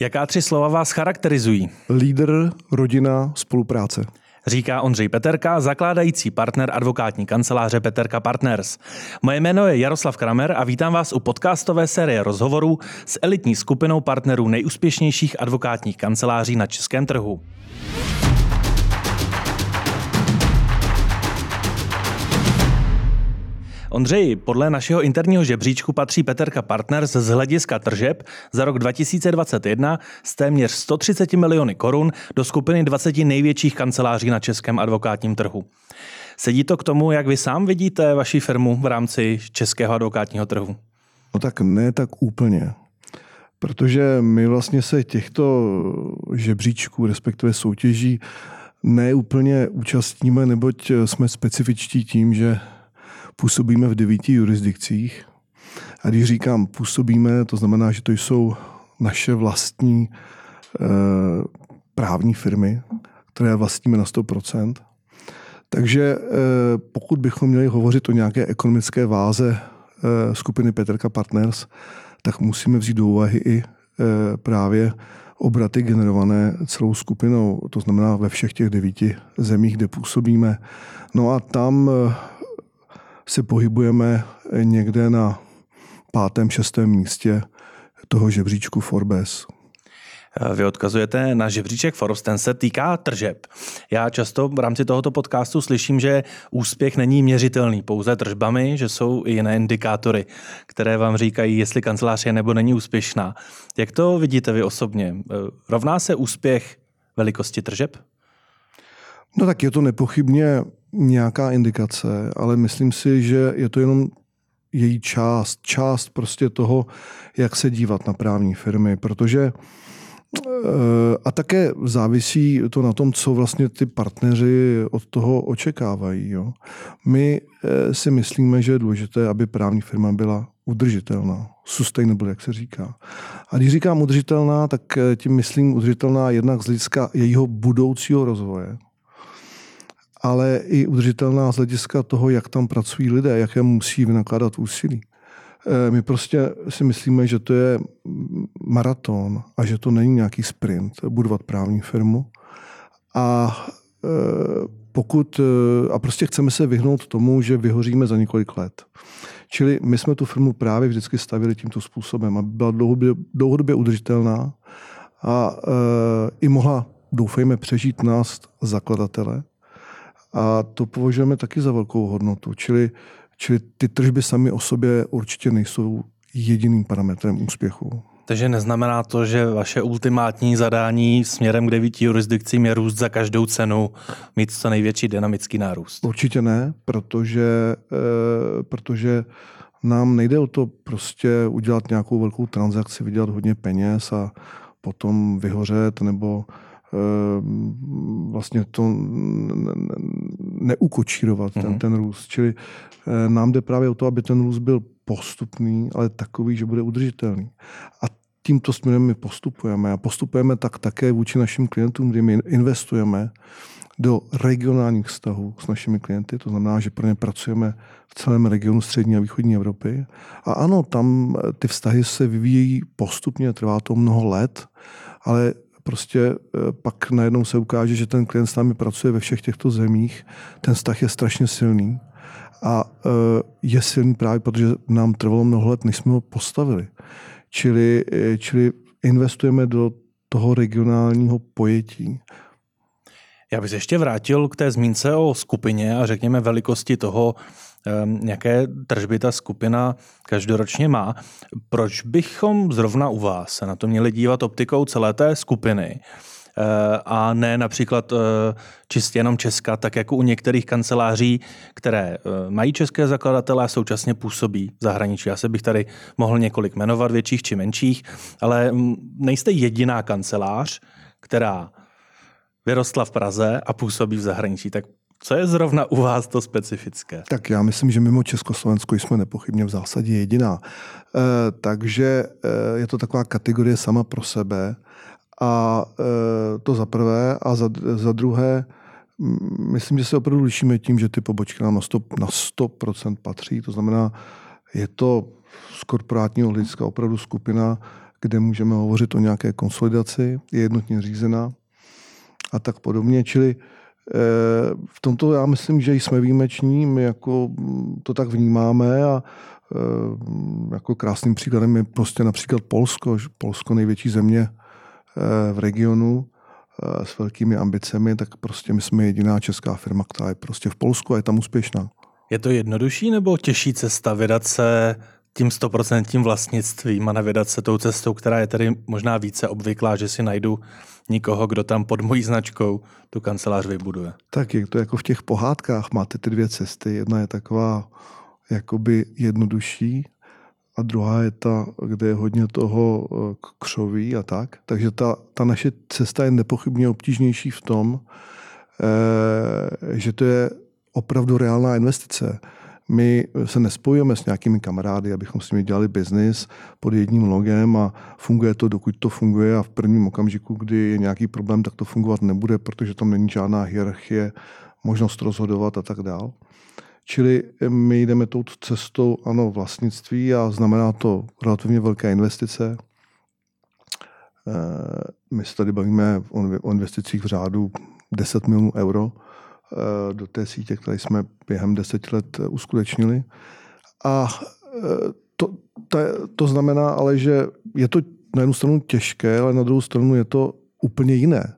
Jaká tři slova vás charakterizují? Lídr, rodina, spolupráce. Říká Ondřej Peterka, zakládající partner advokátní kanceláře Peterka Partners. Moje jméno je Jaroslav Kramer a vítám vás u podcastové série rozhovorů s elitní skupinou partnerů nejúspěšnějších advokátních kanceláří na českém trhu. Ondřej, podle našeho interního žebříčku patří Peterka Partners z hlediska tržeb za rok 2021 z téměř 130 miliony korun do skupiny 20 největších kanceláří na českém advokátním trhu. Sedí to k tomu, jak vy sám vidíte vaši firmu v rámci českého advokátního trhu? No tak ne tak úplně. Protože my vlastně se těchto žebříčků, respektive soutěží, neúplně účastníme, neboť jsme specifičtí tím, že Působíme v devíti jurisdikcích. A když říkám působíme, to znamená, že to jsou naše vlastní e, právní firmy, které vlastníme na 100%. Takže e, pokud bychom měli hovořit o nějaké ekonomické váze e, skupiny Peterka Partners, tak musíme vzít do úvahy i e, právě obraty generované celou skupinou, to znamená ve všech těch devíti zemích, kde působíme. No a tam se pohybujeme někde na pátém, šestém místě toho žebříčku Forbes. Vy odkazujete na žebříček Forbes, ten se týká tržeb. Já často v rámci tohoto podcastu slyším, že úspěch není měřitelný pouze tržbami, že jsou i jiné indikátory, které vám říkají, jestli kancelář je nebo není úspěšná. Jak to vidíte vy osobně? Rovná se úspěch velikosti tržeb? No tak je to nepochybně nějaká indikace, ale myslím si, že je to jenom její část, část prostě toho, jak se dívat na právní firmy, protože eh, a také závisí to na tom, co vlastně ty partneři od toho očekávají. Jo. My eh, si myslíme, že je důležité, aby právní firma byla udržitelná, sustainable, jak se říká. A když říkám udržitelná, tak eh, tím myslím udržitelná jednak z hlediska jejího budoucího rozvoje, ale i udržitelná z hlediska toho, jak tam pracují lidé, jaké musí vynakládat úsilí. Eh, my prostě si myslíme, že to je maraton a že to není nějaký sprint budovat právní firmu. A eh, pokud, eh, a prostě chceme se vyhnout tomu, že vyhoříme za několik let. Čili my jsme tu firmu právě vždycky stavili tímto způsobem, aby byla dlouhodobě, dlouhodobě udržitelná a e, i mohla, doufejme, přežít nás zakladatele, a to považujeme taky za velkou hodnotu. Čili, čili ty tržby sami o sobě určitě nejsou jediným parametrem úspěchu. Takže neznamená to, že vaše ultimátní zadání směrem k devíti jurisdikcím je růst za každou cenu, mít co největší dynamický nárůst? Určitě ne, protože, e, protože nám nejde o to prostě udělat nějakou velkou transakci, vydělat hodně peněz a potom vyhořet nebo vlastně to neukočírovat, ten, mm-hmm. ten růst. Čili eh, nám jde právě o to, aby ten růst byl postupný, ale takový, že bude udržitelný. A tímto směrem my postupujeme. A postupujeme tak také vůči našim klientům, kdy my investujeme do regionálních vztahů s našimi klienty, to znamená, že pro ně pracujeme v celém regionu střední a východní Evropy. A ano, tam eh, ty vztahy se vyvíjejí postupně, trvá to mnoho let, ale prostě eh, pak najednou se ukáže, že ten klient s námi pracuje ve všech těchto zemích, ten vztah je strašně silný a eh, je silný právě, protože nám trvalo mnoho let, než jsme ho postavili. Čili, eh, čili investujeme do toho regionálního pojetí. Já bych se ještě vrátil k té zmínce o skupině a řekněme velikosti toho, jaké tržby ta skupina každoročně má. Proč bychom zrovna u vás se na to měli dívat optikou celé té skupiny? Eh, a ne například eh, čistě jenom Česka, tak jako u některých kanceláří, které eh, mají české zakladatele a současně působí v zahraničí. Já se bych tady mohl několik jmenovat, větších či menších, ale mm, nejste jediná kancelář, která vyrostla v Praze a působí v zahraničí. Tak co je zrovna u vás to specifické? Tak já myslím, že mimo Československo jsme nepochybně v zásadě jediná. E, takže e, je to taková kategorie sama pro sebe. A e, to za prvé. A za, za druhé, myslím, že se opravdu lišíme tím, že ty pobočky nám na 100%, na 100% patří. To znamená, je to z korporátního hlediska opravdu skupina, kde můžeme hovořit o nějaké konsolidaci, je jednotně řízená a tak podobně. Čili v tomto já myslím, že jsme výjimeční, my jako to tak vnímáme a eh, jako krásným příkladem je prostě například Polsko. Polsko největší země eh, v regionu s velkými ambicemi, tak prostě my jsme jediná česká firma, která je prostě v Polsku a je tam úspěšná. Je to jednodušší nebo těžší cesta vydat se tím stoprocentním vlastnictvím a nevydat se tou cestou, která je tedy možná více obvyklá, že si najdu nikoho, kdo tam pod mojí značkou tu kancelář vybuduje. Tak je to jako v těch pohádkách, máte ty dvě cesty. Jedna je taková jakoby jednodušší a druhá je ta, kde je hodně toho eh, křoví a tak. Takže ta, ta naše cesta je nepochybně obtížnější v tom, eh, že to je opravdu reálná investice. My se nespojujeme s nějakými kamarády, abychom s nimi dělali biznis pod jedním logem a funguje to, dokud to funguje a v prvním okamžiku, kdy je nějaký problém, tak to fungovat nebude, protože tam není žádná hierarchie, možnost rozhodovat a tak dál. Čili my jdeme tou cestou, ano, vlastnictví a znamená to relativně velké investice. Eh, my se tady bavíme o investicích v řádu 10 milionů euro do té sítě, které jsme během deseti let eh, uskutečnili. A eh, to, to, to znamená ale, že je to na jednu stranu těžké, ale na druhou stranu je to úplně jiné.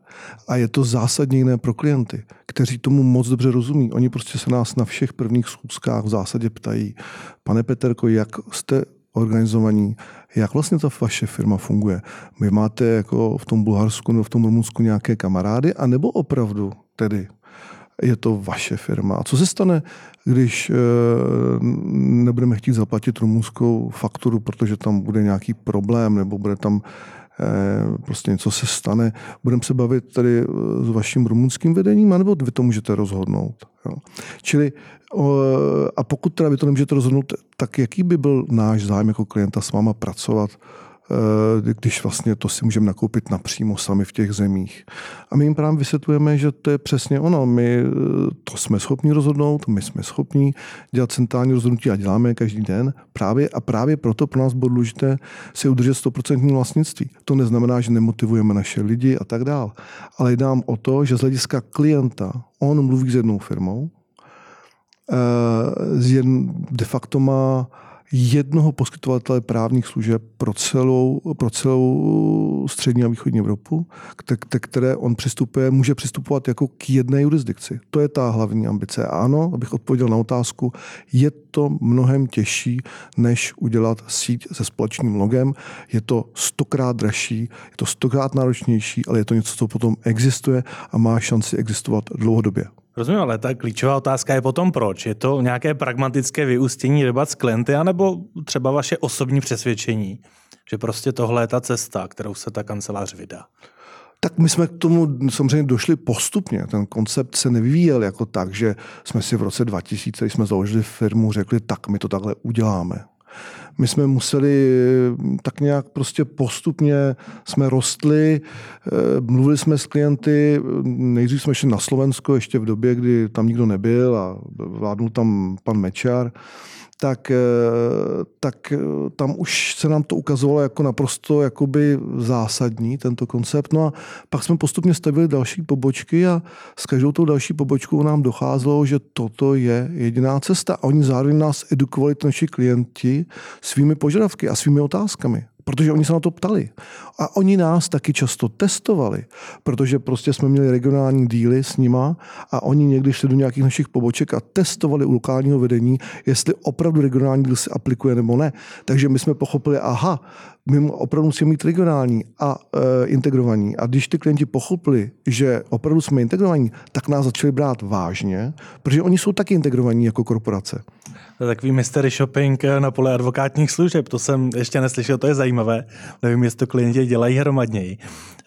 A je to zásadně jiné pro klienty, kteří tomu moc dobře rozumí. Oni prostě se nás na všech prvních schůzkách v zásadě ptají, pane Peterko, jak jste organizovaní, jak vlastně ta vaše firma funguje. Vy máte jako v tom Bulharsku nebo v tom Rumunsku nějaké kamarády, anebo opravdu tedy je to vaše firma. A co se stane, když eh, nebudeme chtít zaplatit rumunskou fakturu, protože tam bude nějaký problém nebo bude tam eh, prostě něco se stane. Budeme se bavit tady eh, s vaším rumunským vedením, anebo vy to můžete rozhodnout. Jo. Čili a pokud teda vy to nemůžete rozhodnout, tak jaký by byl náš zájem jako klienta s váma pracovat když vlastně to si můžeme nakoupit napřímo sami v těch zemích. A my jim právě vysvětlujeme, že to je přesně ono. My eh, to jsme schopni rozhodnout, my jsme schopni dělat centrální rozhodnutí a děláme je každý den. Právě a právě proto pro nás bylo důležité si udržet 100% vlastnictví. To neznamená, že nemotivujeme naše lidi a tak dál. Ale jde nám o to, že z hlediska klienta on mluví s jednou firmou, eh, de facto má jednoho poskytovatele právních služeb pro celou, pro celou střední a východní Evropu, k které on přistupuje, může přistupovat jako k jedné jurisdikci. To je ta hlavní ambice. A ano, abych odpověděl na otázku, je to mnohem těžší, než udělat síť se společným logem. Je to stokrát dražší, je to stokrát náročnější, ale je to něco, co potom existuje a má šanci existovat dlouhodobě. Rozumím, ale ta klíčová otázka je potom proč. Je to nějaké pragmatické vyústění debat s klienty, anebo třeba vaše osobní přesvědčení, že prostě tohle je ta cesta, kterou se ta kancelář vydá? Tak my jsme k tomu samozřejmě došli postupně. Ten koncept se nevyvíjel jako tak, že jsme si v roce 2000, když jsme založili firmu, řekli, tak my to takhle uděláme. My jsme museli tak nějak prostě postupně jsme rostli, eh, mluvili jsme s klienty, nejdřív jsme šli na Slovensko ještě v době, kdy tam nikdo nebyl a vládnul tam pan Mečar tak, eh, tak eh, tam už se nám to ukazovalo jako naprosto jakoby zásadní, tento koncept. No a pak jsme postupně stavili další pobočky a s každou tou další pobočkou nám docházelo, že toto je jediná cesta. A oni zároveň nás edukovali, naši klienti, svými požadavky a svými otázkami protože oni se na to ptali. A oni nás taky často testovali, protože prostě jsme měli regionální díly s nima a oni někdy šli do nějakých našich poboček a testovali u lokálního vedení, jestli opravdu regionální díl se aplikuje nebo ne. Takže my jsme pochopili, aha, my opravdu musíme mít regionální a e, integrovaní. A když ty klienti pochopili, že opravdu jsme integrovaní, tak nás začali brát vážně, protože oni jsou taky integrovaní jako korporace. To je takový mystery shopping na pole advokátních služeb. To jsem ještě neslyšel, to je zajímavé. Nevím, jestli to klienti dělají hromadněji.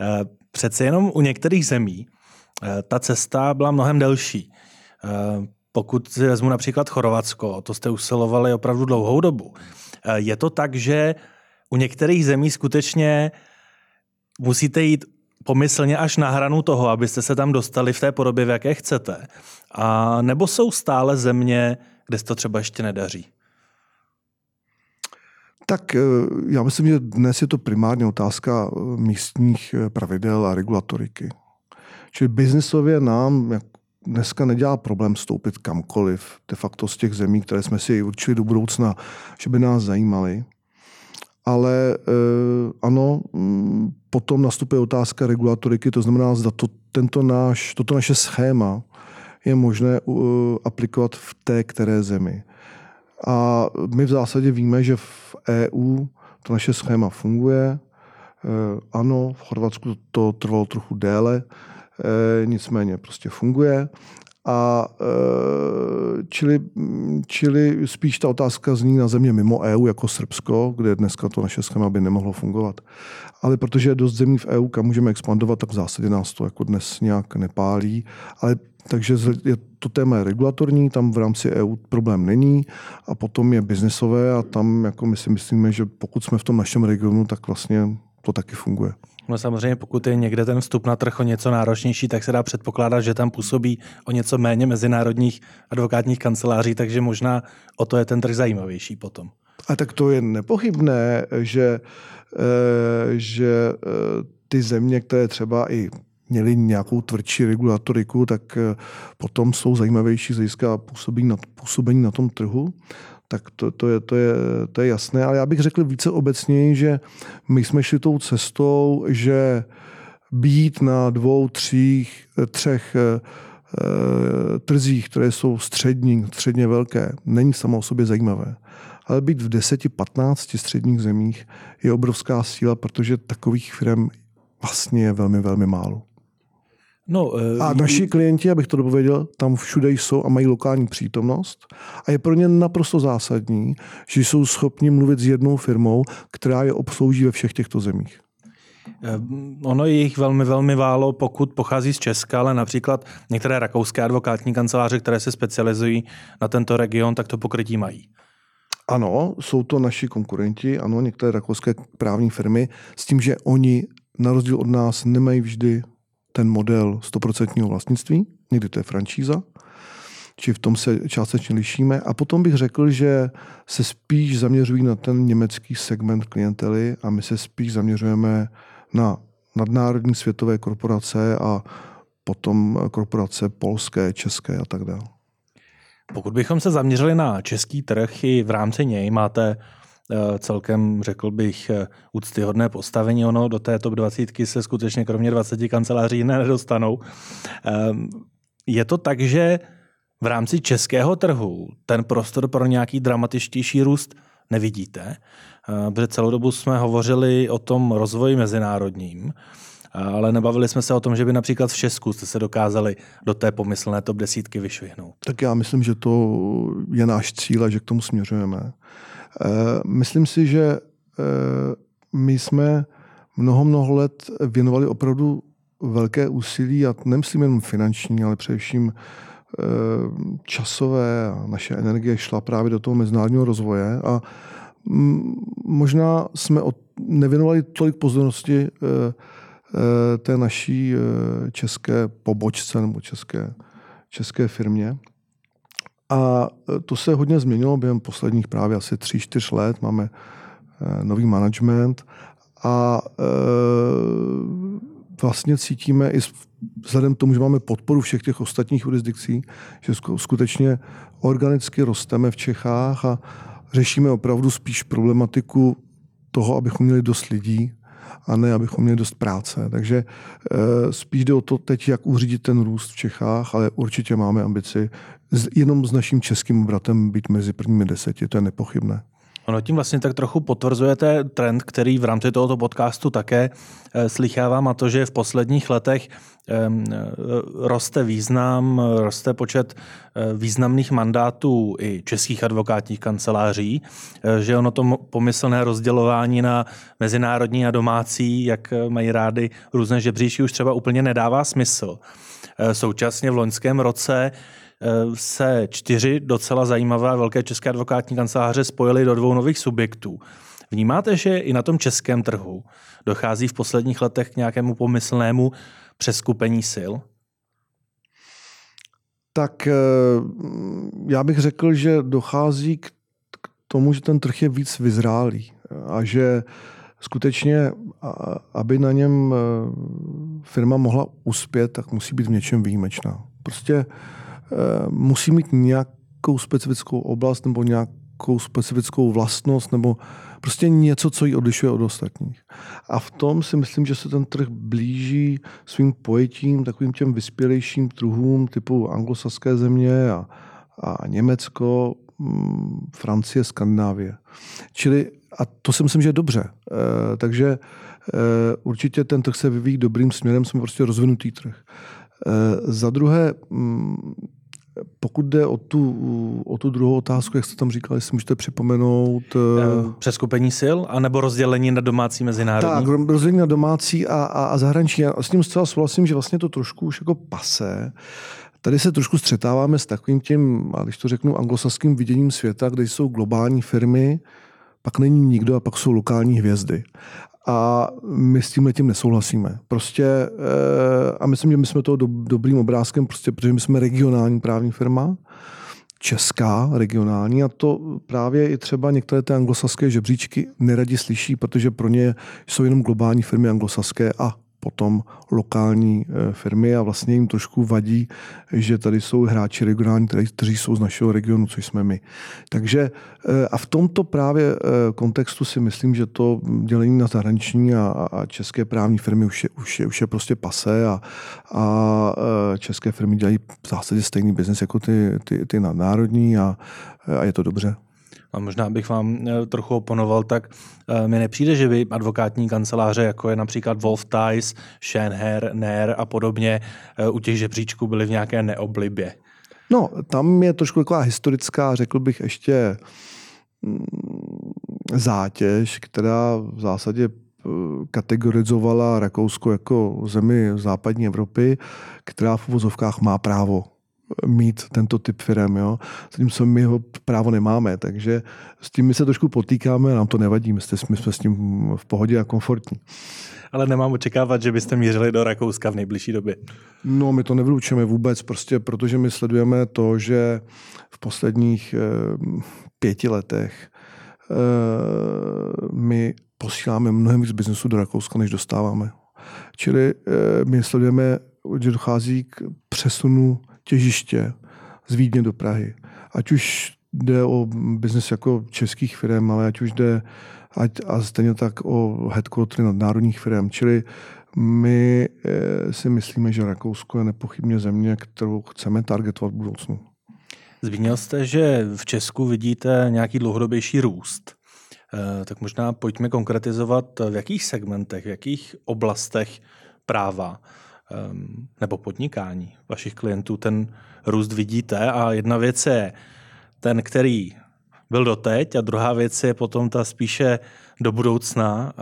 E, přece jenom u některých zemí e, ta cesta byla mnohem delší. E, pokud si vezmu například Chorvatsko, to jste usilovali opravdu dlouhou dobu. Je to tak, že u některých zemí skutečně musíte jít pomyslně až na hranu toho, abyste se tam dostali v té podobě, v jaké chcete. A nebo jsou stále země, kde se to třeba ještě nedaří? Tak já myslím, že dnes je to primárně otázka místních pravidel a regulatoriky. Čili biznisově nám dneska nedělá problém stoupit kamkoliv, de facto z těch zemí, které jsme si určili do budoucna, že by nás zajímaly. Ale eh, ano, mm, potom nastupuje otázka regulatoriky, to znamená, zda to, tento náš, toto naše schéma je možné uh, aplikovat v té které zemi. A my v zásadě víme, že v EU to naše schéma funguje. Uh, ano, v Chorvatsku to trvalo trochu déle, Eh, nicméně prostě funguje. A eh, čili, čili spíš ta otázka zní na země mimo EU, jako Srbsko, kde dneska to naše schéma by nemohlo fungovat. Ale protože je dost zemí v EU, kam můžeme expandovat, tak v zásadě nás to jako dnes nějak nepálí. Ale takže je to téma je regulatorní, tam v rámci EU problém není a potom je biznesové a tam jako my si myslíme, že pokud jsme v tom našem regionu, tak vlastně to taky funguje. No samozřejmě, pokud je někde ten vstup na trh o něco náročnější, tak se dá předpokládat, že tam působí o něco méně mezinárodních advokátních kanceláří, takže možná o to je ten trh zajímavější potom. A tak to je nepochybné, že, eh, že eh, ty země, které třeba i měly nějakou tvrdší regulatoriku, tak eh, potom jsou zajímavější z hlediska působení na, působení na tom trhu tak to, to, je, to, je, to je jasné. Ale já bych řekl více obecněji, že my jsme šli tou cestou, že být na dvou, třích, třech e, trzích, které jsou střední, středně velké, není samo o sobě zajímavé. Ale být v 10-15 středních zemích je obrovská síla, protože takových firm vlastně je velmi, velmi málo. No, uh, a naši klienti, abych to dopověděl, tam všude jsou a mají lokální přítomnost a je pro ně naprosto zásadní, že jsou schopni mluvit s jednou firmou, která je obslouží ve všech těchto zemích. Eh, ono je jich velmi, velmi válo, pokud pochází z Česka, ale například některé rakouské advokátní kanceláře, které se specializují na tento region, tak to pokrytí mají. Ano, jsou to naši konkurenti, ano, některé rakouské právní firmy, s tím, že oni na rozdíl od nás nemají vždy ten model 100% vlastnictví, někdy to je franšíza, či v tom se částečně lišíme. A potom bych řekl, že se spíš zaměřují na ten německý segment klientely a my se spíš zaměřujeme na nadnárodní světové korporace a potom korporace polské, české a tak dále. Pokud bychom se zaměřili na český trh i v rámci něj, máte celkem, řekl bych, eh, úctyhodné postavení. Ono do té top 20 se skutečně kromě 20 kanceláří nedostanou. Ehm, je to tak, že v rámci českého trhu ten prostor pro nějaký dramatičtější růst nevidíte, eh, protože celou dobu jsme hovořili o tom rozvoji mezinárodním, ale nebavili jsme se o tom, že by například v Česku jste se dokázali do té pomyslné top desítky vyšvihnout. Tak já myslím, že to je náš cíl a že k tomu směřujeme. Eh, myslím si, že eh, my jsme mnoho, mnoho let věnovali opravdu velké úsilí, a nemyslím jen finanční, ale především eh, časové a naše energie šla právě do toho mezinárodního rozvoje a mm, možná jsme nevěnovali tolik pozornosti té naší české pobočce nebo české, české firmě. A e, to se hodně změnilo během posledních právě asi 3-4 let. Máme e, nový management a e, vlastně cítíme i vzhledem k tomu, že máme podporu všech těch ostatních jurisdikcí, že skutečně organicky rosteme v Čechách a řešíme opravdu spíš problematiku toho, abychom měli dost lidí, a ne, abychom měli dost práce. Takže spíš jde o to teď, jak uřídit ten růst v Čechách, ale určitě máme ambici jenom s naším českým bratem být mezi prvními deseti, to je nepochybné. Ono tím vlastně tak trochu potvrzujete trend, který v rámci tohoto podcastu také e, slychávám, a to, že v posledních letech e, roste význam, roste počet e, významných mandátů i českých advokátních kanceláří, e, že ono to pomyslné rozdělování na mezinárodní a domácí, jak mají rády různé žebříčky, už třeba úplně nedává smysl. E, současně v loňském roce se čtyři docela zajímavé velké české advokátní kanceláře spojily do dvou nových subjektů. Vnímáte, že i na tom českém trhu dochází v posledních letech k nějakému pomyslnému přeskupení sil? Tak eh, já bych řekl, že dochází k tomu, že ten trh je víc vyzrálý. a že skutečně, aby na něm firma mohla uspět, tak musí být v něčem výjimečná. Prostě musí mít nějakou specifickou oblast nebo nějakou specifickou vlastnost nebo prostě něco, co ji odlišuje od ostatních. A v tom si myslím, že se ten trh blíží svým pojetím takovým těm vyspělejším trhům typu anglosaské země a, a Německo, mm, Francie, Skandinávie. Čili, a to si myslím, že je dobře. E, takže e, určitě ten trh se vyvíjí dobrým směrem, jsme prostě rozvinutý trh. E, za druhé, mm, pokud jde o tu, o tu druhou otázku, jak jste tam říkal, jestli můžete připomenout. Eh, přeskupení sil, anebo rozdělení na domácí mezinárodní? Tak, rozdělení na domácí a, a, a zahraniční. Já s tím zcela souhlasím, že vlastně to trošku už jako pase. Tady se trošku střetáváme s takovým tím, a když to řeknu, anglosaským viděním světa, kde jsou globální firmy, pak není nikdo a pak jsou lokální hvězdy. A my s tím tím nesouhlasíme. Prostě, eh, a myslím, že my jsme toho do, dobrým obrázkem, prostě, protože my jsme regionální právní firma, česká, regionální a to právě i třeba některé ty anglosaské žebříčky neradi slyší, protože pro ně jsou jenom globální firmy anglosaské a potom lokální eh, firmy a vlastně jim trošku vadí, že tady jsou hráči regionální, kteří jsou z našeho regionu, což jsme my. Takže eh, a v tomto právě eh, kontextu si myslím, že to dělení na zahraniční a, a české právní firmy už je, už je, už je prostě pase a, a české firmy dělají v zásadě stejný biznes jako ty, ty, ty nadnárodní a, a je to dobře a možná bych vám eh, trochu oponoval, tak eh, mi nepřijde, že by advokátní kanceláře, jako je například Wolf Ties, Schenher, Nair a podobně, eh, u těch žebříčků byly v nějaké neoblibě. No, tam je trošku taková historická, řekl bych ještě mm, zátěž, která v zásadě kategorizovala Rakousko jako zemi západní Evropy, která v uvozovkách má právo mít tento typ firm, jo. Zatímco my ho právo nemáme, takže s tím my se trošku potýkáme nám to nevadí, my jsme, my jsme s tím v pohodě a komfortní. Ale nemám očekávat, že byste mířili do Rakouska v nejbližší době. No, my to nevylučujeme vůbec, prostě protože my sledujeme to, že v posledních eh, pěti letech eh, my posíláme mnohem víc biznesu do Rakouska, než dostáváme. Čili eh, my sledujeme, že dochází k přesunu těžiště z Vídně do Prahy. Ať už jde o biznes jako českých firm, ale ať už jde ať, a stejně tak o headquartery nadnárodních firm. Čili my eh, si myslíme, že Rakousko je nepochybně země, kterou chceme targetovat v budoucnu. Zmínil jste, že v Česku vidíte nějaký dlouhodobější růst. Eh, tak možná pojďme konkretizovat, v jakých segmentech, v jakých oblastech práva nebo podnikání vašich klientů ten růst vidíte a jedna věc je ten, který byl doteď a druhá věc je potom ta spíše do budoucna,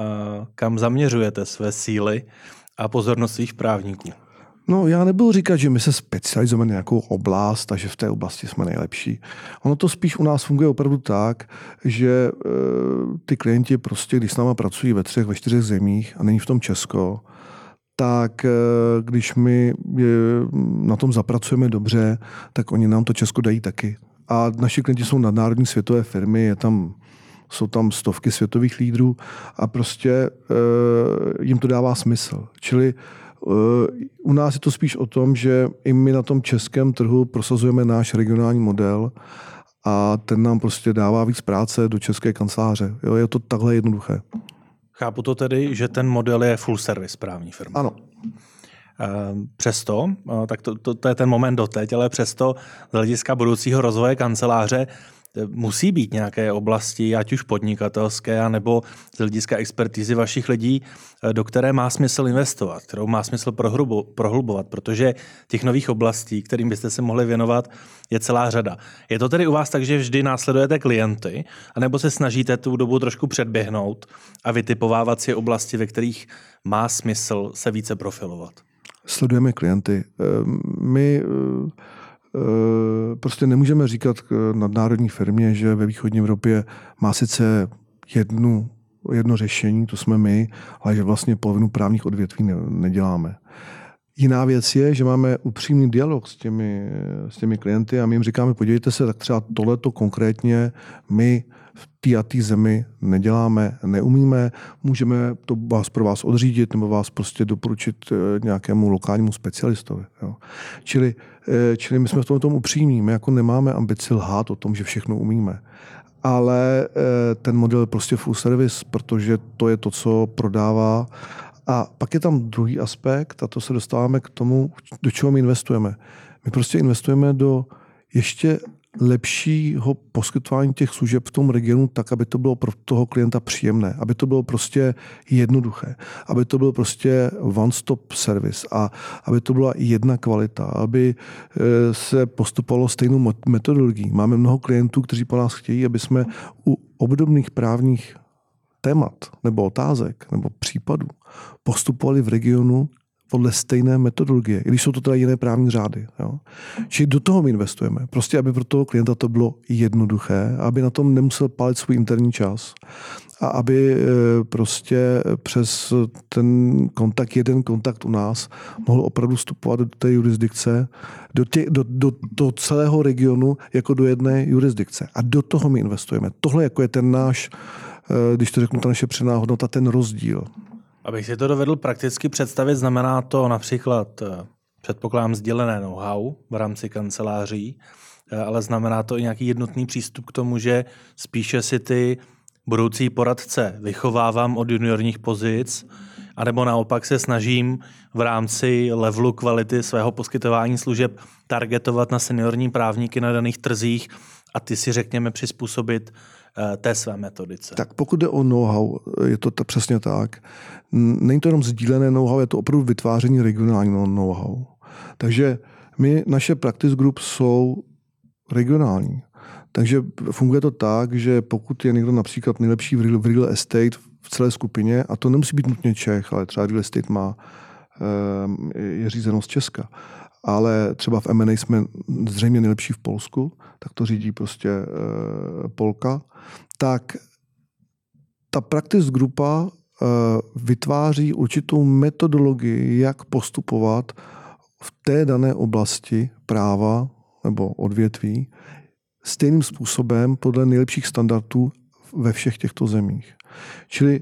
kam zaměřujete své síly a pozornost svých právníků. No, já nebudu říkat, že my se specializujeme na nějakou oblast a že v té oblasti jsme nejlepší. Ono to spíš u nás funguje opravdu tak, že e, ty klienti prostě, když s náma pracují ve třech, ve čtyřech zemích a není v tom Česko, tak eh, když my na tom zapracujeme dobře, tak oni nám to Česko dají taky. A naši klienti jsou nadnárodní světové firmy, je tam, jsou tam stovky světových lídrů a prostě e, jim to dává smysl. Čili e, u nás je to spíš o tom, že i my na tom českém trhu prosazujeme náš regionální model a ten nám prostě dává víc práce do české kanceláře. Jo, je to takhle jednoduché. Chápu to tedy, že ten model je full service právní firma. Ano. Ehm, přesto, eh, tak to, to, to je ten moment doteď, ale přesto z hlediska budoucího rozvoje kanceláře musí být nějaké oblasti, ať už podnikatelské, nebo z hlediska expertízy vašich lidí, eh, do které má smysl investovat, kterou má smysl prohlubovat, protože těch nových oblastí, kterým byste se mohli věnovat, je celá řada. Je to tedy u vás tak, že vždy následujete klienty, anebo se snažíte tu dobu trošku předběhnout a vytipovávat si oblasti, ve kterých má smysl se více profilovat? Sledujeme klienty. Ehm, my eh, Eh, prostě nemůžeme říkat nadnárodní firmě, že ve východní Evropě má sice jednu, jedno řešení, to jsme my, ale že vlastně polovinu právních odvětví ne, neděláme. Jiná věc je, že máme upřímný dialog s těmi, s těmi klienty a my jim říkáme, podívejte se, tak třeba tohleto konkrétně my v té a té zemi neděláme, neumíme, můžeme to vás pro vás odřídit nebo vás prostě doporučit eh, nějakému lokálnímu specialistovi. Jo. Čili, eh, čili my jsme v tom, upřímní, my jako nemáme ambici lhát o tom, že všechno umíme. Ale eh, ten model je prostě full service, protože to je to, co prodává. A pak je tam druhý aspekt, a to se dostáváme k tomu, do čeho my investujeme. My prostě investujeme do ještě lepšího poskytování těch služeb v tom regionu tak, aby to bylo pro toho klienta příjemné, aby to bylo prostě jednoduché, aby to byl prostě one-stop service a aby to byla jedna kvalita, aby e, se postupovalo stejnou metodologií. Máme mnoho klientů, kteří po nás chtějí, aby jsme u obdobných právních témat nebo otázek nebo případů postupovali v regionu podle stejné metodologie, i když jsou to teda jiné právní řády. Jo. Čili do toho my investujeme. Prostě, aby pro toho klienta to bylo jednoduché, aby na tom nemusel pálit svůj interní čas a aby e, prostě přes ten kontakt, jeden kontakt u nás, mohl opravdu vstupovat do té jurisdikce, do, tě, do, do, do celého regionu jako do jedné jurisdikce. A do toho my investujeme. Tohle jako je ten náš, e, když to řeknu, ta naše přená hodnota, ten rozdíl. Abych si to dovedl prakticky představit, znamená to například, eh, předpokládám, sdělené know-how v rámci kanceláří, eh, ale znamená to i nějaký jednotný přístup k tomu, že spíše si ty budoucí poradce vychovávám od juniorních pozic, anebo naopak se snažím v rámci levelu kvality svého poskytování služeb targetovat na seniorní právníky na daných trzích a ty si řekněme přizpůsobit té své metodice. Tak pokud jde o know-how, je to ta, přesně tak. Není to jenom sdílené know-how, je to opravdu vytváření regionálního know-how. Takže my, naše practice group jsou regionální. Takže funguje to tak, že pokud je někdo například nejlepší v real, v real estate v celé skupině, a to nemusí být nutně Čech, ale třeba real estate má, eh, je řízeno z Česka, ale třeba v M&A jsme zřejmě nejlepší v Polsku, tak to řídí prostě e, Polka, tak ta practice grupa e, vytváří určitou metodologii, jak postupovat v té dané oblasti práva nebo odvětví stejným způsobem podle nejlepších standardů ve všech těchto zemích. Čili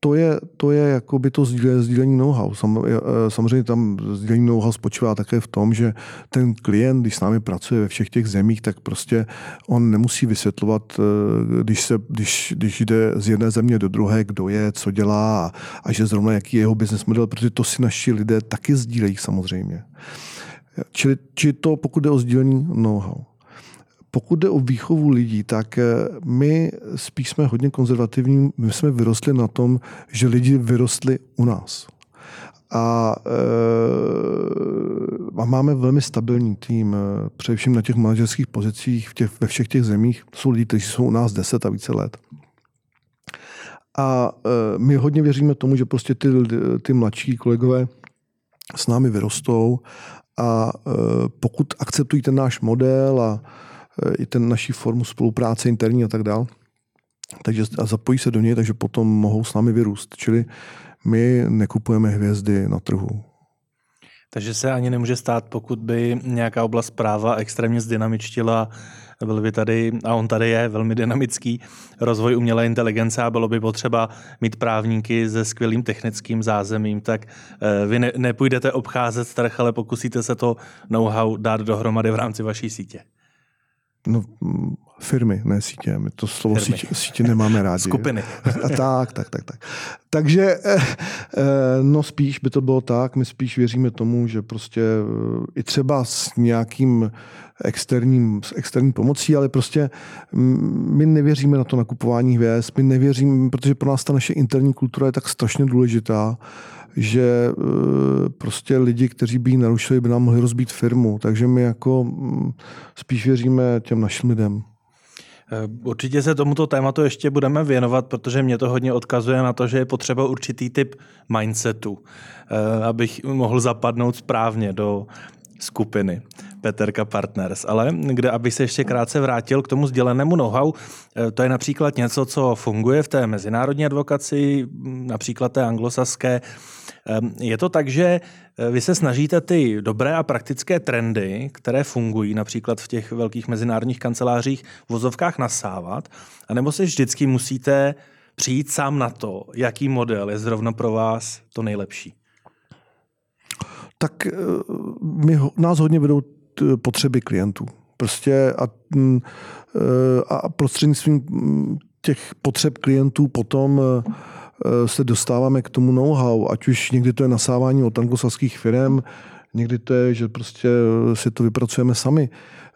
to je, to je jako by to sdílení know-how. Sam, e, samozřejmě tam sdílení know-how spočívá také v tom, že ten klient, když s námi pracuje ve všech těch zemích, tak prostě on nemusí vysvětlovat, e, když, se, když, když jde z jedné země do druhé, kdo je, co dělá a, a že zrovna jaký je jeho business model, protože to si naši lidé taky sdílejí samozřejmě. Čili, čili to, pokud jde o sdílení know-how. Pokud jde o výchovu lidí, tak eh, my spíš jsme hodně konzervativní. My jsme vyrostli na tom, že lidi vyrostli u nás. A, e, a máme velmi stabilní tým, eh, především na těch manažerských pozicích v těch, ve všech těch zemích. Jsou lidi, kteří jsou u nás 10 a více let. A my hodně věříme tomu, že prostě ty, ty mladší kolegové s námi vyrostou a pokud akceptují ten náš model a i ten naší formu spolupráce interní a tak dál. Takže a zapojí se do něj, takže potom mohou s námi vyrůst. Čili my nekupujeme hvězdy na trhu. Takže se ani nemůže stát, pokud by nějaká oblast práva extrémně zdynamičtila, byl by tady, a on tady je, velmi dynamický rozvoj umělé inteligence a bylo by potřeba mít právníky se skvělým technickým zázemím, tak eh, vy ne, nepůjdete obcházet trh, ale pokusíte se to know-how dát dohromady v rámci vaší sítě. No, firmy, ne sítě. My to slovo sítě, sítě nemáme rádi. Skupiny. A tak, tak, tak, tak. Takže, eh, eh, no spíš by to bylo tak, my spíš věříme tomu, že prostě eh, i třeba s nějakým externím, s externí pomocí, ale prostě my nevěříme na to nakupování hvězd, my nevěříme, protože pro nás ta naše interní kultura je tak strašně důležitá, že eh, prostě lidi, kteří by ji narušili, by nám mohli rozbít firmu. Takže my jako mm, spíš věříme těm našim lidem. Eh, určitě se tomuto tématu ještě budeme věnovat, protože mě to hodně odkazuje na to, že je potřeba určitý typ mindsetu, eh, abych mohl zapadnout správně do skupiny. Peterka Partners. Ale kde, aby se ještě krátce vrátil k tomu sdělenému know-how, to je například něco, co funguje v té mezinárodní advokaci, například té anglosaské. Ehm, je to tak, že eh, vy se snažíte ty dobré a praktické trendy, které fungují například v těch velkých mezinárodních kancelářích, v vozovkách nasávat, anebo se vždycky musíte přijít sám na to, jaký model je zrovna pro vás to nejlepší? Tak eh, my, nás hodně vedou potřeby klientů. Prostě a, mm, eh, a prostřednictvím mm, těch potřeb klientů potom se dostáváme k tomu know-how, ať už někdy to je nasávání od anglosaských firm, někdy to je, že prostě si to vypracujeme sami.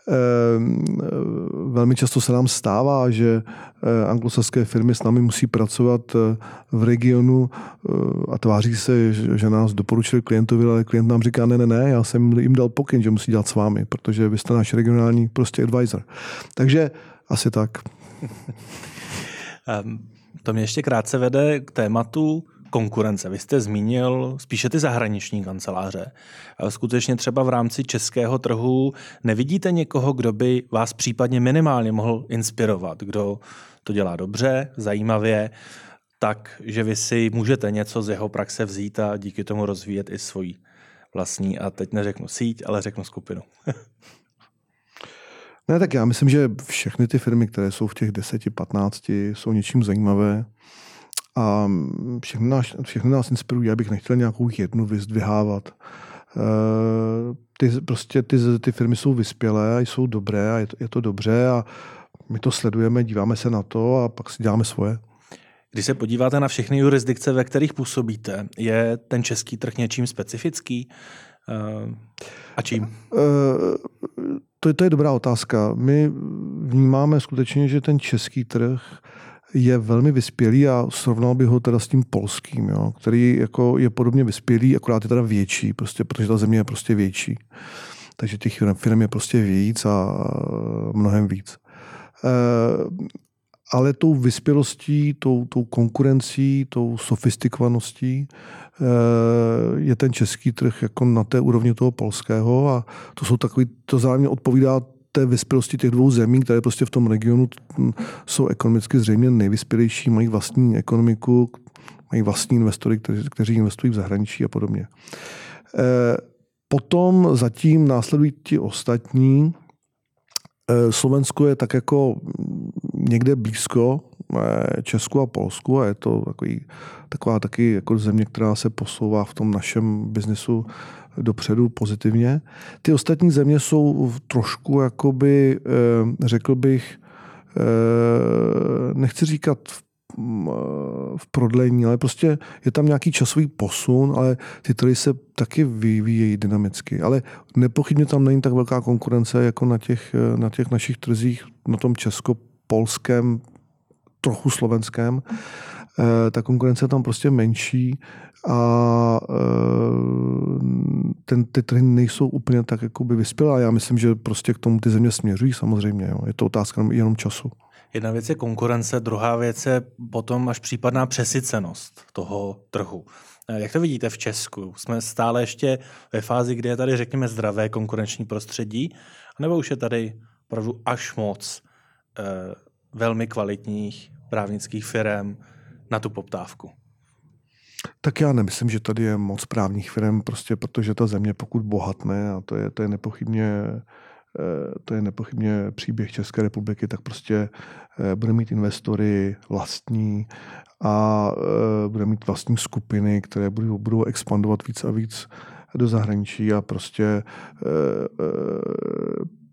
Ehm, velmi často se nám stává, že eh, anglosaské firmy s námi musí pracovat eh, v regionu eh, a tváří se, že nás doporučili klientovi, ale klient nám říká, ne, ne, ne, já jsem jim dal pokyn, že musí dělat s vámi, protože vy jste náš regionální prostě advisor. Takže asi tak. Ehm, to mě ještě krátce vede k tématu konkurence. Vy jste zmínil spíše ty zahraniční kanceláře. Skutečně třeba v rámci českého trhu nevidíte někoho, kdo by vás případně minimálně mohl inspirovat, kdo to dělá dobře, zajímavě, tak, že vy si můžete něco z jeho praxe vzít a díky tomu rozvíjet i svoji vlastní, a teď neřeknu síť, ale řeknu skupinu. ne, tak já myslím, že všechny ty firmy, které jsou v těch 10-15, jsou něčím zajímavé. A všechny nás, všechny nás inspirují. Já bych nechtěl nějakou jednu vyzdvihávat. Eh, ty, prostě ty, ty firmy jsou vyspělé a jsou dobré a je to, je to dobře a my to sledujeme, díváme se na to a pak si děláme svoje. Když se podíváte na všechny jurisdikce, ve kterých působíte, je ten český trh něčím specifický? Eh, a čím? To, to je dobrá otázka. My vnímáme skutečně, že ten český trh je velmi vyspělý a srovnal bych ho teda s tím polským, jo, který jako je podobně vyspělý, akorát je teda větší, prostě, protože ta země je prostě větší. Takže těch firm je prostě víc a mnohem víc. E, ale tou vyspělostí, tou, tou konkurencí, tou sofistikovaností je ten český trh jako na té úrovni toho polského a to jsou takový, to zároveň odpovídá té vyspělosti těch dvou zemí, které prostě v tom regionu jsou ekonomicky zřejmě nejvyspělejší, mají vlastní ekonomiku, mají vlastní investory, kteří, kteří investují v zahraničí a podobně. E, potom zatím následují ti ostatní. E, Slovensko je tak jako někde blízko Česku a Polsku a je to takový, taková taky jako země, která se posouvá v tom našem biznesu dopředu pozitivně. Ty ostatní země jsou trošku, jakoby, eh, řekl bych, eh, nechci říkat v v prodlení, ale prostě je tam nějaký časový posun, ale ty trhy se taky vyvíjejí dynamicky. Ale nepochybně tam není tak velká konkurence jako na těch, na těch našich trzích, na tom česko-polském, trochu slovenském. Eh, ta konkurence je tam prostě menší a eh, ten, ty trhy nejsou úplně tak jakoby vyspělé. Já myslím, že prostě k tomu ty země směřují samozřejmě. Jo. Je to otázka jenom času. Jedna věc je konkurence, druhá věc je potom až případná přesycenost toho trhu. Eh, jak to vidíte v Česku? Jsme stále ještě ve fázi, kdy je tady, řekněme, zdravé konkurenční prostředí, nebo už je tady opravdu až moc velmi kvalitních právnických firm na tu poptávku? Tak já nemyslím, že tady je moc právních firm, prostě protože ta země pokud bohatne, a to je, to je nepochybně eh, to je nepochybně příběh České republiky, tak prostě eh, bude mít investory vlastní a eh, bude mít vlastní skupiny, které budou, budou expandovat víc a víc do zahraničí a prostě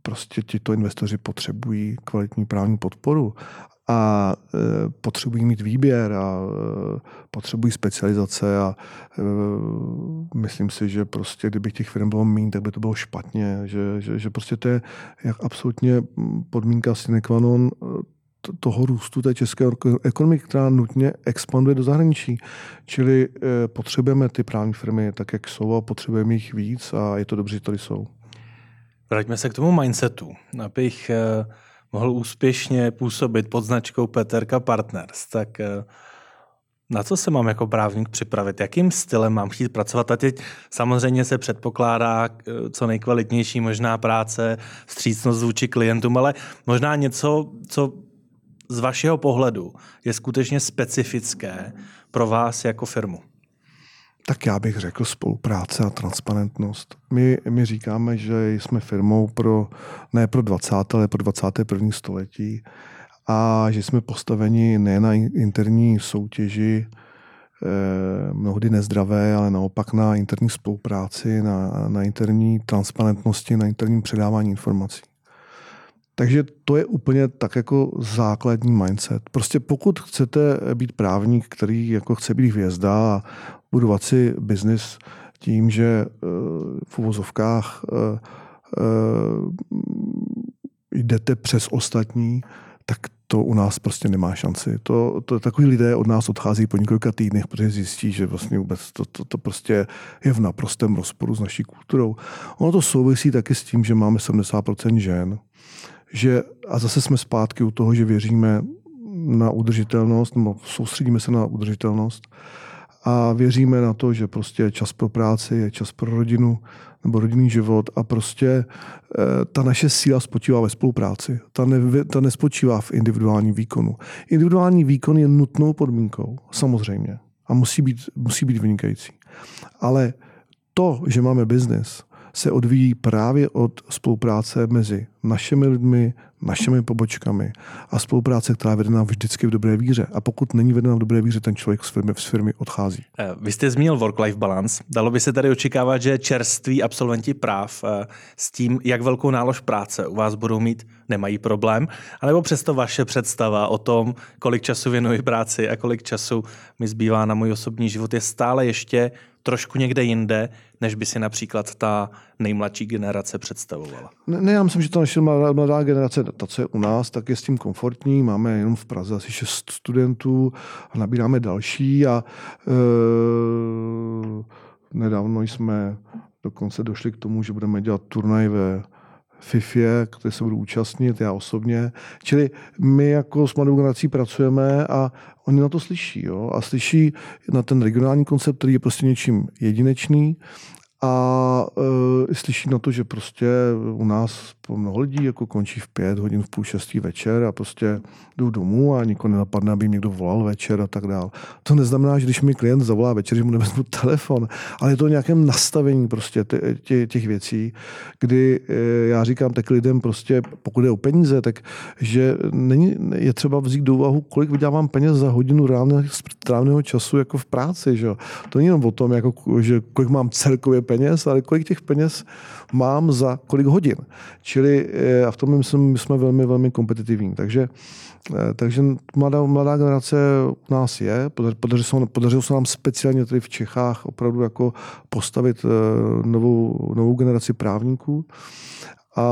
prostě tito investoři potřebují kvalitní právní podporu a e, potřebují mít výběr a e, potřebují specializace a e, myslím si, že prostě kdyby těch firm bylo méně, tak by to bylo špatně, že, že, že prostě to je jak absolutně podmínka sine qua non toho růstu té české ekonomiky, která nutně expanduje do zahraničí. Čili potřebujeme ty právní firmy tak, jak jsou a potřebujeme jich víc a je to dobře, že tady jsou. Vraťme se k tomu mindsetu, abych mohl úspěšně působit pod značkou Peterka Partners, tak eh, Na co se mám jako právník připravit? Jakým stylem mám chtít pracovat? A teď samozřejmě se předpokládá eh, co nejkvalitnější možná práce, vstřícnost vůči klientům, ale možná něco, co z vašeho pohledu je skutečně specifické pro vás jako firmu. Tak já bych řekl spolupráce a transparentnost. My, my říkáme, že jsme firmou pro, ne pro 20. ale pro 21. století a že jsme postaveni ne na interní soutěži, eh, mnohdy nezdravé, ale naopak na interní spolupráci, na, na interní transparentnosti, na interním předávání informací. Takže to je úplně tak jako základní mindset. Prostě pokud chcete být právník, který jako chce být hvězda a budovat si biznis tím, že eh, v uvozovkách eh, jdete přes ostatní, tak to u nás prostě nemá šanci. To, to takový lidé od nás odchází po několika týdnech, protože zjistí, že vlastně vůbec to, to, to prostě je v naprostém rozporu s naší kulturou. Ono to souvisí taky s tím, že máme 70% žen, že, a zase jsme zpátky u toho, že věříme na udržitelnost, nebo soustředíme se na udržitelnost a věříme na to, že prostě čas pro práci je čas pro rodinu, nebo rodinný život a prostě eh, ta naše síla spočívá ve spolupráci. Ta, ne, ta nespočívá v individuálním výkonu. Individuální výkon je nutnou podmínkou, samozřejmě. A musí být, musí být vynikající. Ale to, že máme biznis, se odvíjí právě od spolupráce mezi našimi lidmi, našimi pobočkami a spolupráce, která je vedena vždycky v dobré víře. A pokud není vedena v dobré víře, ten člověk z firmy, z firmy odchází. Eh, vy jste zmínil work-life balance. Dalo by se tady očekávat, že čerství absolventi práv eh, s tím, jak velkou nálož práce u vás budou mít, nemají problém, anebo přesto vaše představa o tom, kolik času věnuji práci a kolik času mi zbývá na můj osobní život, je stále ještě trošku někde jinde, než by si například ta nejmladší generace představovala. Ne, ne já myslím, že ta naše mladá, generace, ta, co je u nás, tak je s tím komfortní. Máme jenom v Praze asi šest studentů a nabíráme další a e, nedávno jsme dokonce došli k tomu, že budeme dělat turnaj ve FIFA, které se budu účastnit, já osobně. Čili my jako s mladou generací pracujeme a oni na to slyší. Jo? A slyší na ten regionální koncept, který je prostě něčím jedinečný a e, slyší na to, že prostě u nás mnoho lidí jako končí v pět hodin, v půl šestý večer a prostě jdou domů a nikoho nenapadne, aby jim někdo volal večer a tak dál. To neznamená, že když mi klient zavolá večer, že mu nevezmu telefon, ale je to o nějakém nastavení prostě tě, těch věcí, kdy e, já říkám tak lidem prostě, pokud je o peníze, tak že není, je třeba vzít do úvahu, kolik vydělávám peněz za hodinu reálného času jako v práci. Že? To není jenom o tom, jako, že kolik mám celkově peněz, ale kolik těch peněz mám za kolik hodin. Čili eh, a v tom myslím, my jsme velmi, velmi kompetitivní. Takže, eh, takže mladá, mladá generace u nás je. Podařilo se, podařilo se nám speciálně tady v Čechách opravdu jako postavit eh, novou, novou generaci právníků a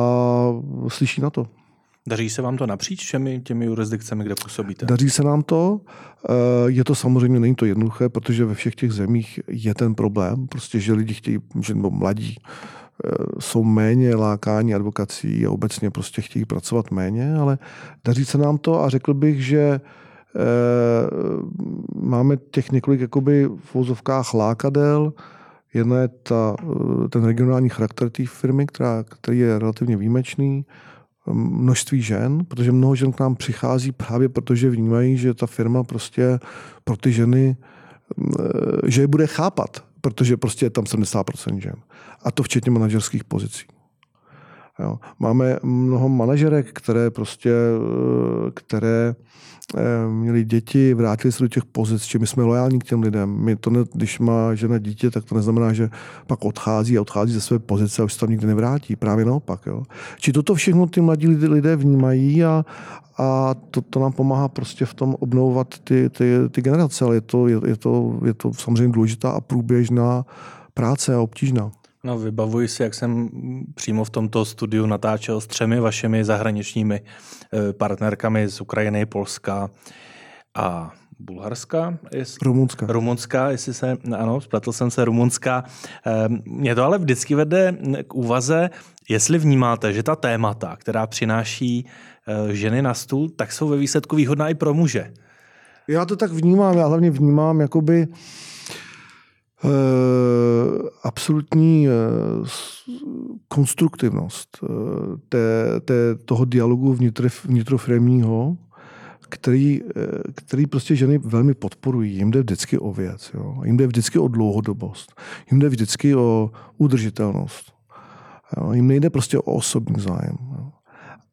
slyší na to. Daří se vám to napříč všemi těmi jurisdikcemi, kde působíte? Daří se nám to. Je to samozřejmě, není to jednoduché, protože ve všech těch zemích je ten problém, prostě, že lidi chtějí, že nebo mladí Eh, jsou méně lákání advokací a obecně prostě chtějí pracovat méně, ale daří se nám to a řekl bych, že eh, máme těch několik jakoby v vozovkách lákadel. Jedna je ta, eh, ten regionální charakter té firmy, která, který je relativně výjimečný, množství žen, protože mnoho žen k nám přichází právě protože vnímají, že ta firma prostě pro ty ženy, že je bude chápat, protože prostě je tam 70% žen. A to včetně manažerských pozicí. Jo. Máme mnoho manažerek, které prostě, eh, které eh, měli děti, vrátili se do těch pozic, my jsme lojální k těm lidem. My to ne, když má žena dítě, tak to neznamená, že pak odchází a odchází ze své pozice a už se tam nikdy nevrátí. Právě naopak. Jo. Či toto všechno ty mladí lidé vnímají a, a to, to nám pomáhá prostě v tom obnovovat ty, ty, ty generace, ale je to, je, je, to, je to samozřejmě důležitá a průběžná práce a obtížná. No, vybavuji si, jak jsem přímo v tomto studiu natáčel s třemi vašimi zahraničními eh, partnerkami z Ukrajiny, Polska a Bulharska? Jest, Rumunska. Rumunska, jestli se, ano, spletl jsem se, Rumunska. Ehm, mě to ale vždycky vede k úvaze, jestli vnímáte, že ta témata, která přináší eh, ženy na stůl, tak jsou ve výsledku výhodná i pro muže. Já to tak vnímám, já hlavně vnímám jakoby uh, absolutní uh, konstruktivnost uh, té, té, toho dialogu vnitro, vnitrofremního, který, který prostě ženy velmi podporují. Jim jde vždycky o věc, jo? jim jde vždycky o dlouhodobost, jim jde vždycky o udržitelnost. Jo? Jim nejde prostě o osobní zájem.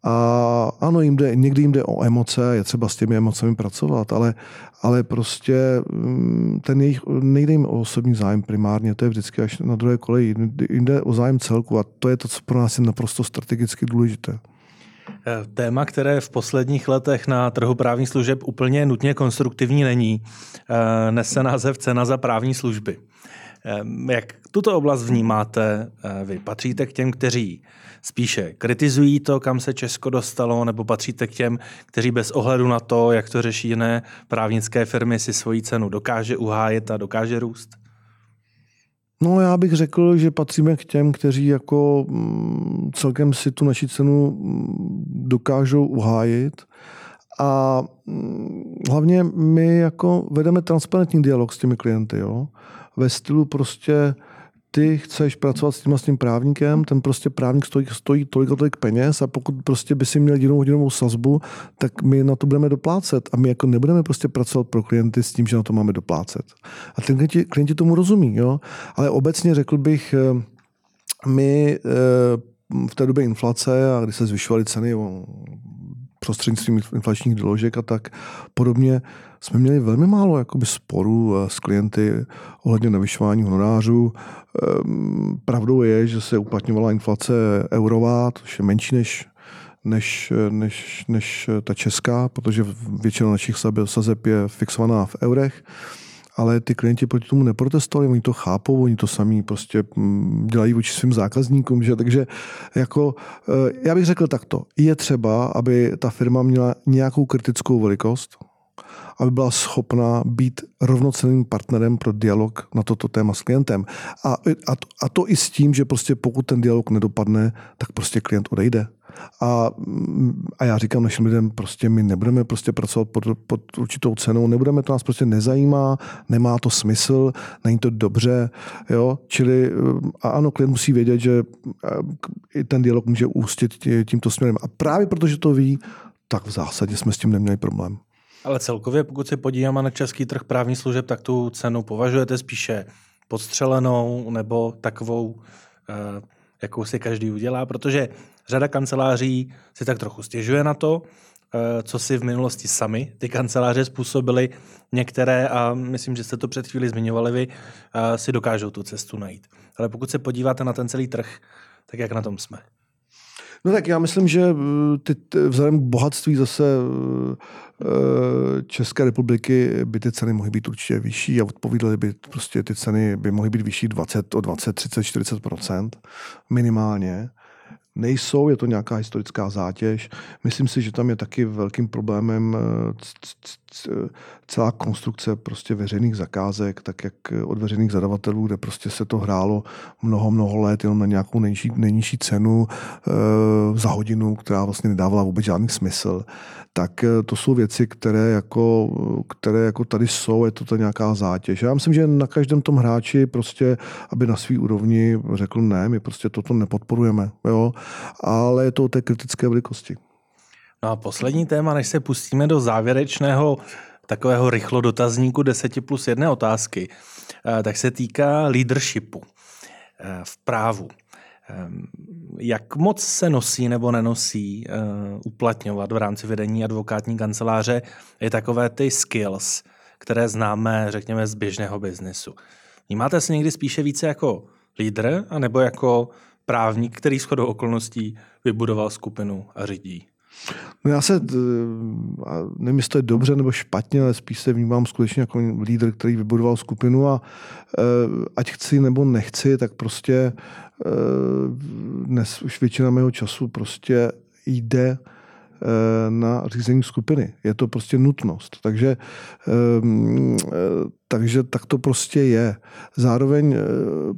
A ano, jim jde, někdy jim jde o emoce, je třeba s těmi emocemi pracovat, ale, ale prostě mm, ten jejich, nejde jim o osobní zájem primárně, to je vždycky až na druhé koleji. Jde o zájem celku a to je to, co pro nás je naprosto strategicky důležité. Eh, téma, které v posledních letech na trhu právních služeb úplně nutně konstruktivní není, eh, nese název cena za právní služby. Eh, jak tuto oblast vnímáte vy? Patříte k těm, kteří spíše kritizují to, kam se Česko dostalo, nebo patříte k těm, kteří bez ohledu na to, jak to řeší jiné právnické firmy, si svoji cenu dokáže uhájet a dokáže růst? No já bych řekl, že patříme k těm, kteří jako mm, celkem si tu naši cenu mm, dokážou uhájit. A mm, hlavně my jako vedeme transparentní dialog s těmi klienty. Jo? Ve stylu prostě ty chceš pracovat s tím, s tím právníkem, ten prostě právník stojí, stojí tolik a tolik peněz a pokud prostě by si měl jinou hodinovou sazbu, tak my na to budeme doplácet a my jako nebudeme prostě pracovat pro klienty s tím, že na to máme doplácet. A ten klienti, klienti tomu rozumí, jo? ale obecně řekl bych, eh, my eh, v té době inflace a kdy se zvyšovaly ceny prostřednictvím inflačních doložek a tak podobně, jsme měli velmi málo jakoby sporů eh, s klienty ohledně navyšování honorářů. Ehm, pravdou je, že se uplatňovala inflace eurová, což je menší než než, než, než ta česká, protože většina našich sazeb je fixovaná v eurech ale ty klienti proti tomu neprotestovali, oni to chápou, oni to sami prostě mm, dělají vůči svým zákazníkům, že? takže jako, eh, já bych řekl takto, je třeba, aby ta firma měla nějakou kritickou velikost, aby byla schopná být rovnocenným partnerem pro dialog na toto téma s klientem. A, a, to, a to i s tím, že prostě pokud ten dialog nedopadne, tak prostě klient odejde. A, a já říkám našim lidem, prostě my nebudeme prostě pracovat pod, pod určitou cenou, nebudeme, to nás prostě nezajímá, nemá to smysl, není to dobře, jo, čili a ano, klient musí vědět, že i ten dialog může ústit tímto směrem. A právě protože to ví, tak v zásadě jsme s tím neměli problém. Ale celkově, pokud se podíváme na český trh právní služeb, tak tu cenu považujete spíše podstřelenou nebo takovou, eh, jakou si každý udělá, protože řada kanceláří si tak trochu stěžuje na to, eh, co si v minulosti sami ty kanceláře způsobili. Některé, a myslím, že jste to před chvíli zmiňovali vy, eh, si dokážou tu cestu najít. Ale pokud se podíváte na ten celý trh, tak jak na tom jsme? No tak já myslím, že eh, ty, vzhledem k bohatství zase eh, České republiky by ty ceny mohly být určitě vyšší a odpovídaly by prostě ty ceny by mohly být vyšší 20, o 20, 30, 40% minimálně nejsou, je to nějaká historická zátěž. Myslím si, že tam je taky velkým problémem eh, celá konstrukce prostě veřejných zakázek, tak jak od veřejných zadavatelů, kde prostě se to hrálo mnoho, mnoho let jenom na nějakou nejnižší, nejnižší cenu e, za hodinu, která vlastně nedávala vůbec žádný smysl. Tak e, to jsou věci, které jako, které jako tady jsou, je to ta nějaká zátěž. Já myslím, že na každém tom hráči prostě, aby na svý úrovni řekl ne, my prostě toto nepodporujeme. Jo? Ale je to o té kritické velikosti. No a poslední téma, než se pustíme do závěrečného takového rychlo dotazníku 10 plus jedné otázky, eh, tak se týká leadershipu eh, v právu. Eh, jak moc se nosí nebo nenosí uplatňovat v rámci vedení advokátní kanceláře je takové ty skills, které známe, řekněme, z běžného biznesu. Vnímáte se někdy spíše více jako lídr, anebo jako právník, který shodou okolností vybudoval skupinu a řídí. No já se, eh, nevím, jestli to je dobře nebo špatně, ale spíš se vnímám skutečně jako lídr, který vybudoval skupinu a eh, ať chci nebo nechci, tak prostě eh, dnes už většina mého času prostě jde na řízení skupiny. Je to prostě nutnost. Takže, ehm, eh, takže tak to prostě je. Zároveň, eh,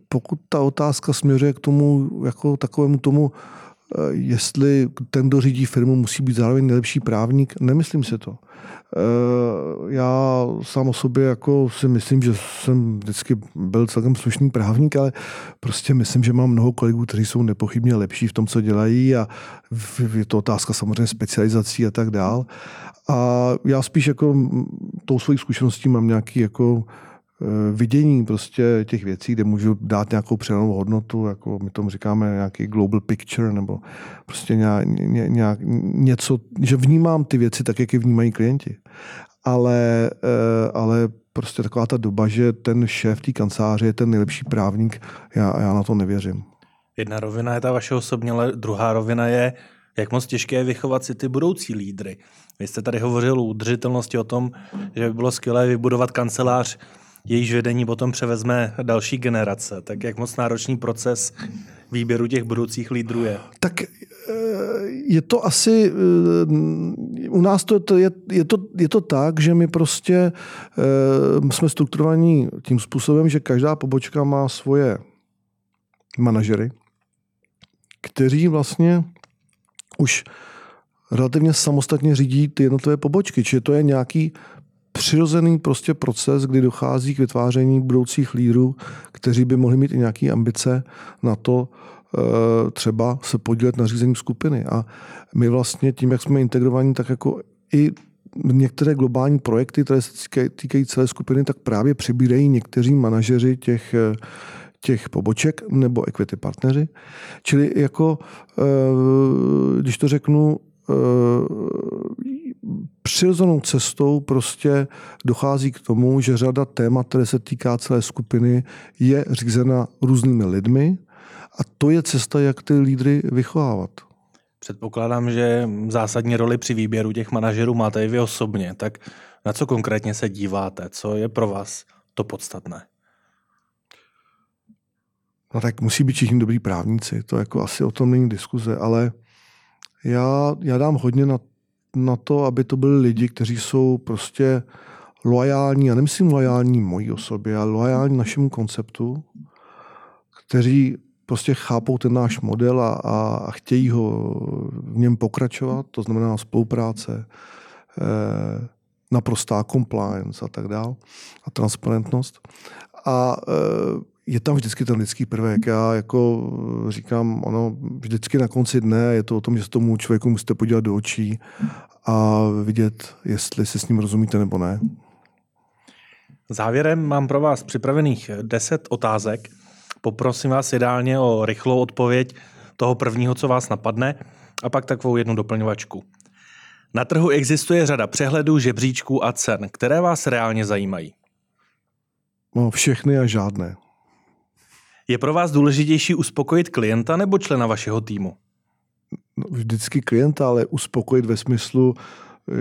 pokud ta otázka směřuje k tomu, jako takovému tomu jestli ten, kdo řídí firmu, musí být zároveň nejlepší právník, nemyslím si to. Eh, já sám o sobě jako si myslím, že jsem vždycky byl celkem slušný právník, ale prostě myslím, že mám mnoho kolegů, kteří jsou nepochybně lepší v tom, co dělají a je to otázka samozřejmě specializací a tak dál. A já spíš jako tou svojí zkušeností mám nějaký jako Eh, vidění prostě těch věcí, kde můžu dát nějakou přenou hodnotu, jako my tomu říkáme nějaký global picture, nebo prostě nějak, nějak, něco, že vnímám ty věci tak, jak je vnímají klienti. Ale, eh, ale prostě taková ta doba, že ten šéf té kanceláře je ten nejlepší právník, já, já na to nevěřím. Jedna rovina je ta vaše osobní, ale druhá rovina je, jak moc těžké je vychovat si ty budoucí lídry. Vy jste tady hovořil o udržitelnosti, o tom, že by bylo skvělé vybudovat kancelář jejíž vedení potom převezme další generace. Tak jak moc náročný proces výběru těch budoucích lídrů je? Tak eh, je to asi, eh, u nás to, je, je, to, je to tak, že my prostě eh, jsme strukturovaní tím způsobem, že každá pobočka má svoje manažery, kteří vlastně už relativně samostatně řídí ty jednotlivé pobočky. Čili to je nějaký přirozený prostě proces, kdy dochází k vytváření budoucích lídrů, kteří by mohli mít i nějaké ambice na to, eh, třeba se podílet na řízení skupiny. A my vlastně tím, jak jsme integrovaní, tak jako i některé globální projekty, které se týkají celé skupiny, tak právě přibírají někteří manažeři těch, eh, těch poboček nebo equity partneři. Čili jako, eh, když to řeknu, přirozenou cestou prostě dochází k tomu, že řada témat, které se týká celé skupiny, je řízena různými lidmi a to je cesta, jak ty lídry vychovávat. Předpokládám, že zásadní roli při výběru těch manažerů máte i vy osobně. Tak na co konkrétně se díváte? Co je pro vás to podstatné? No tak musí být všichni dobrý právníci, to jako asi o tom není diskuze, ale já, já dám hodně na na to, aby to byli lidi, kteří jsou prostě loajální, a nemyslím loajální mojí osobě, ale loajální našemu konceptu, kteří prostě chápou ten náš model a, a chtějí ho v něm pokračovat, to znamená spolupráce, eh, naprostá compliance a tak dále a transparentnost. A eh, je tam vždycky ten lidský prvek. Já jako říkám, ono vždycky na konci dne je to o tom, že se tomu člověku musíte podívat do očí a vidět, jestli si s ním rozumíte nebo ne. Závěrem mám pro vás připravených 10 otázek. Poprosím vás ideálně o rychlou odpověď toho prvního, co vás napadne, a pak takovou jednu doplňovačku. Na trhu existuje řada přehledů, žebříčků a cen. Které vás reálně zajímají? No, všechny a žádné. Je pro vás důležitější uspokojit klienta nebo člena vašeho týmu? No, vždycky klienta, ale uspokojit ve smyslu,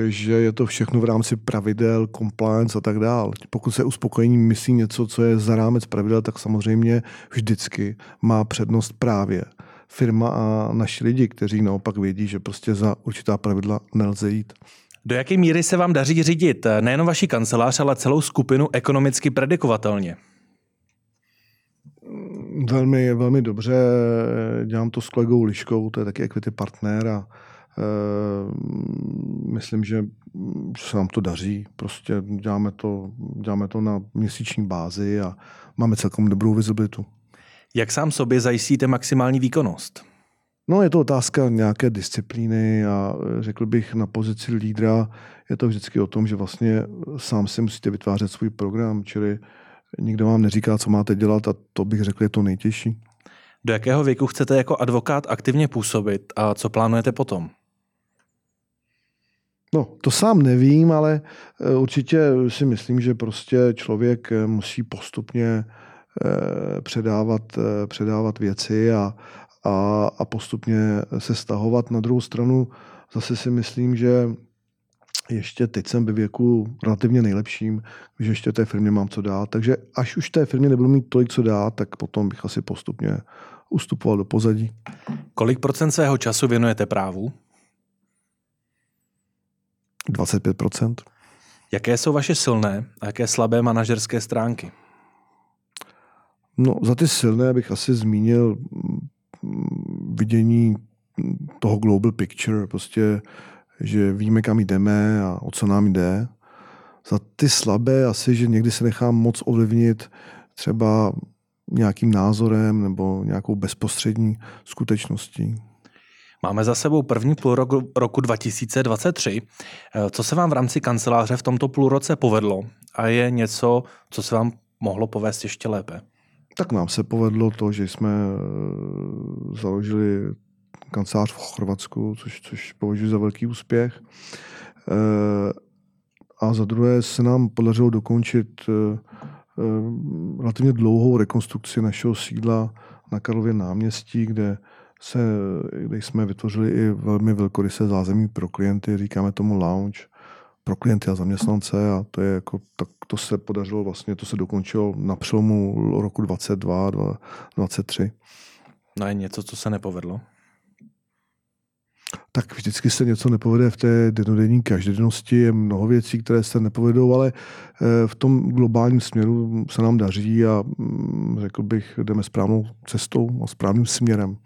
že je to všechno v rámci pravidel, compliance a tak dále. Pokud se uspokojení myslí něco, co je za rámec pravidel, tak samozřejmě vždycky má přednost právě firma a naši lidi, kteří naopak vědí, že prostě za určitá pravidla nelze jít. Do jaké míry se vám daří řídit nejen vaši kancelář, ale celou skupinu ekonomicky predikovatelně? Velmi, velmi dobře. Dělám to s kolegou Liškou, to je taky equity partner a e, myslím, že se nám to daří. Prostě děláme to, děláme to na měsíční bázi a máme celkom dobrou vizibilitu. Jak sám sobě zajistíte maximální výkonnost? No, je to otázka nějaké disciplíny a řekl bych na pozici lídra je to vždycky o tom, že vlastně sám si musíte vytvářet svůj program, čili nikdo vám neříká, co máte dělat a to bych řekl je to nejtěžší. Do jakého věku chcete jako advokát aktivně působit a co plánujete potom? No, to sám nevím, ale eh, určitě si myslím, že prostě člověk eh, musí postupně eh, předávat, předávat věci a, a, a postupně se stahovat. Na druhou stranu zase si myslím, že ještě teď jsem ve věku relativně nejlepším, že ještě té firmě mám co dát. Takže až už té firmě nebudu mít tolik co dát, tak potom bych asi postupně ustupoval do pozadí. Kolik procent svého času věnujete právu? 25 procent. Jaké jsou vaše silné a jaké slabé manažerské stránky? No, za ty silné bych asi zmínil mm, vidění toho global picture, prostě, že víme, kam jdeme a o co nám jde. Za ty slabé asi, že někdy se nechám moc ovlivnit třeba nějakým názorem nebo nějakou bezprostřední skutečností. Máme za sebou první půl roku, roku 2023. Co se vám v rámci kanceláře v tomto půlroce povedlo a je něco, co se vám mohlo povést ještě lépe? Tak nám se povedlo to, že jsme eh, založili kancelář v Chorvatsku, což, což považuji za velký úspěch. Eh, a za druhé se nám podařilo dokončit eh, relativně dlouhou rekonstrukci našeho sídla na Karlově náměstí, kde, se, kde jsme vytvořili i velmi velkorysé zázemí pro klienty, říkáme tomu lounge, pro klienty a zaměstnance a to je jako, tak to se podařilo vlastně, to se dokončilo na přelomu roku 22, 23. No je něco, co se nepovedlo? Tak vždycky se něco nepovede v té denodenní každodennosti. Je mnoho věcí, které se nepovedou, ale eh, v tom globálním směru se nám daří a mm, řekl bych, jdeme správnou cestou a správným směrem.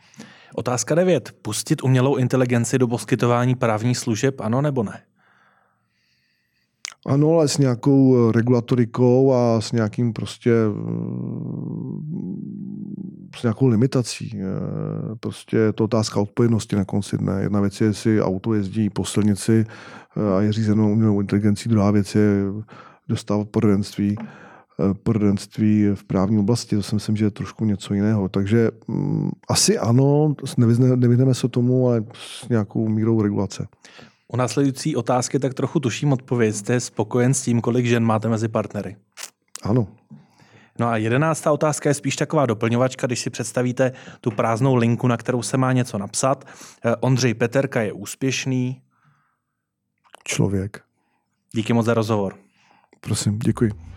Otázka 9. Pustit umělou inteligenci do poskytování právních služeb, ano nebo ne? Ano, ale s nějakou eh, regulatorikou a s nějakým prostě eh, s nějakou limitací. Eh, prostě je to otázka odpovědnosti na konci dne. Jedna věc je, jestli auto jezdí po silnici a je řízeno umělou inteligencí, druhá věc je dostávat poradenství poradenství v právní oblasti. To si myslím, že je trošku něco jiného. Takže um, asi ano, nevyhneme se tomu, ale s nějakou mírou regulace. U následující otázky tak trochu tuším odpověď. Jste spokojen s tím, kolik žen máte mezi partnery? Ano. No a jedenáctá otázka je spíš taková doplňovačka, když si představíte tu prázdnou linku, na kterou se má něco napsat. Eh, Ondřej Peterka je úspěšný. Člověk. Díky moc za rozhovor. Prosím, děkuji.